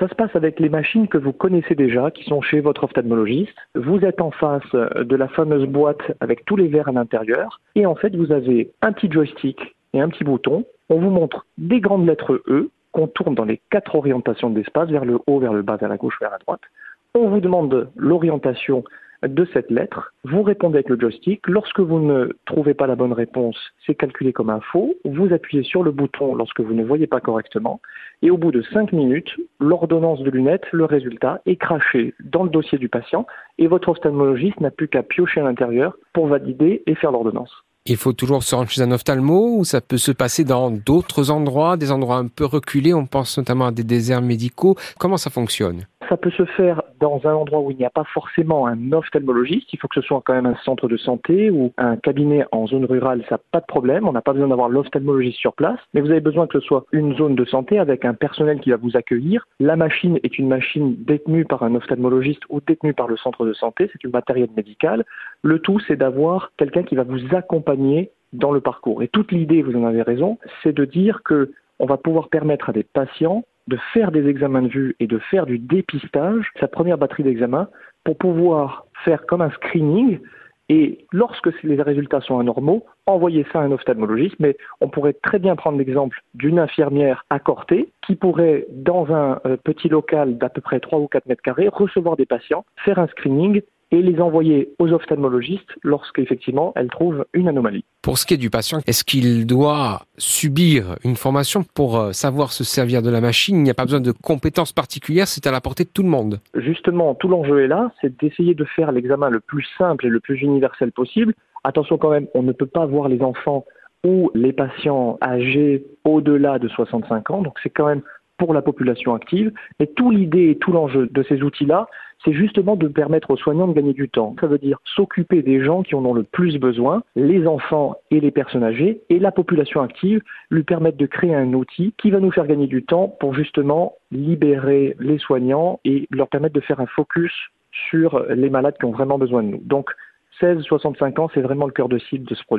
Ça se passe avec les machines que vous connaissez déjà, qui sont chez votre ophtalmologiste. Vous êtes en face de la fameuse boîte avec tous les verres à l'intérieur. Et en fait, vous avez un petit joystick et un petit bouton. On vous montre des grandes lettres E qu'on tourne dans les quatre orientations de l'espace, vers le haut, vers le bas, vers la gauche, vers la droite. On vous demande l'orientation de cette lettre. Vous répondez avec le joystick. Lorsque vous ne trouvez pas la bonne réponse, c'est calculé comme un faux. Vous appuyez sur le bouton lorsque vous ne voyez pas correctement. Et au bout de 5 minutes, l'ordonnance de lunettes, le résultat, est craché dans le dossier du patient et votre ophtalmologiste n'a plus qu'à piocher à l'intérieur pour valider et faire l'ordonnance. Il faut toujours se rendre chez un ophtalmo ou ça peut se passer dans d'autres endroits, des endroits un peu reculés, on pense notamment à des déserts médicaux. Comment ça fonctionne? Ça peut se faire dans un endroit où il n'y a pas forcément un ophtalmologiste. Il faut que ce soit quand même un centre de santé ou un cabinet en zone rurale. Ça n'a pas de problème. On n'a pas besoin d'avoir l'ophtalmologiste sur place. Mais vous avez besoin que ce soit une zone de santé avec un personnel qui va vous accueillir. La machine est une machine détenue par un ophtalmologiste ou détenue par le centre de santé. C'est une matériel médical. Le tout, c'est d'avoir quelqu'un qui va vous accompagner dans le parcours. Et toute l'idée, vous en avez raison, c'est de dire que on va pouvoir permettre à des patients de faire des examens de vue et de faire du dépistage, sa première batterie d'examen, pour pouvoir faire comme un screening et lorsque les résultats sont anormaux, envoyer ça à un ophtalmologiste. Mais on pourrait très bien prendre l'exemple d'une infirmière à Corté qui pourrait, dans un euh, petit local d'à peu près 3 ou 4 mètres carrés, recevoir des patients, faire un screening et les envoyer aux ophtalmologistes lorsqu'effectivement elle trouve une anomalie. Pour ce qui est du patient, est-ce qu'il doit subir une formation pour euh, savoir se servir de la machine? Il n'y a pas besoin de compétences particulières, c'est à la portée de tout le monde. Justement, tout l'enjeu est là, c'est d'essayer de faire l'examen le plus simple et le plus universel possible. Attention quand même, on ne peut pas voir les enfants ou les patients âgés au-delà de 65 ans, donc c'est quand même pour la population active. Et tout l'idée et tout l'enjeu de ces outils-là, c'est justement de permettre aux soignants de gagner du temps. Ça veut dire s'occuper des gens qui en ont le plus besoin, les enfants et les personnes âgées, et la population active, lui permettre de créer un outil qui va nous faire gagner du temps pour justement libérer les soignants et leur permettre de faire un focus sur les malades qui ont vraiment besoin de nous. Donc 16-65 ans, c'est vraiment le cœur de cible de ce produit.